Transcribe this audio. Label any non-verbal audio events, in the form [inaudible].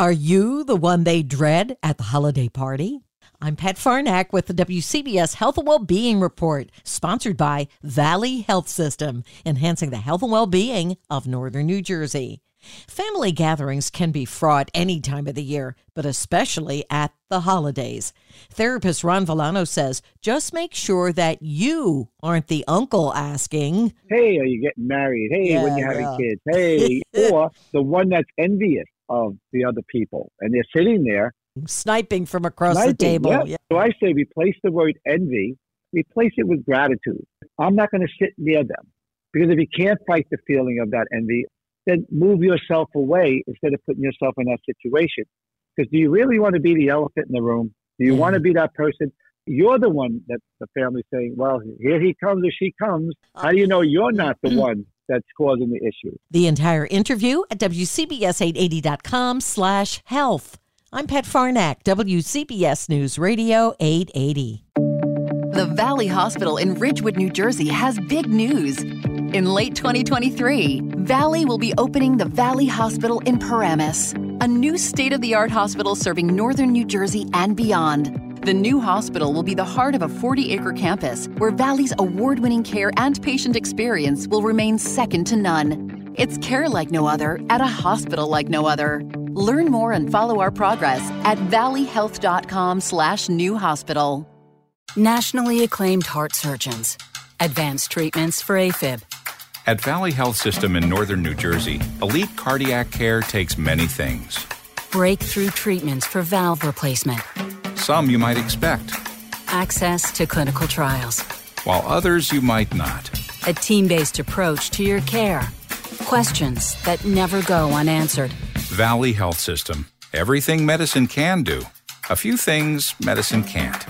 Are you the one they dread at the holiday party? I'm Pat Farnack with the WCBS Health and Wellbeing Report, sponsored by Valley Health System, enhancing the health and well-being of northern New Jersey. Family gatherings can be fraught any time of the year, but especially at the holidays. Therapist Ron Villano says just make sure that you aren't the uncle asking, Hey, are you getting married? Hey, Yeah, when you having yeah. kids? Hey, [laughs] or the one that's envious of the other people. And they're sitting there. sniping from across the table. Yeah. Yeah. So I say replace the word envy, replace it with gratitude. I'm not going to sit near them because if you can't fight the feeling of that envy, then move yourself away instead of putting yourself in that situation. Because do you really want to be the elephant in the room? Do you want to be that person? You're the one that the family's saying, well, here he comes or she comes. Uh, How do you know you're not the mm. one that's causing the issue? The entire interview at WCBS880.com slash health. I'm Pat Farnack, WCBS News Radio 880. The Valley Hospital in Ridgewood, New Jersey has big news. In late 2023, Valley will be opening the Valley Hospital in Paramus, a new state of the art hospital serving northern New Jersey and beyond. The new hospital will be the heart of a 40 acre campus where Valley's award winning care and patient experience will remain second to none. It's care like no other at a hospital like no other. Learn more and follow our progress at valleyhealth.com/slash new hospital. Nationally acclaimed heart surgeons. Advanced treatments for AFib. At Valley Health System in northern New Jersey, elite cardiac care takes many things. Breakthrough treatments for valve replacement. Some you might expect, Access to clinical trials. while others you might not. A team based approach to your care. Questions that never go unanswered. Valley Health System. Everything medicine can do. A few things medicine can't.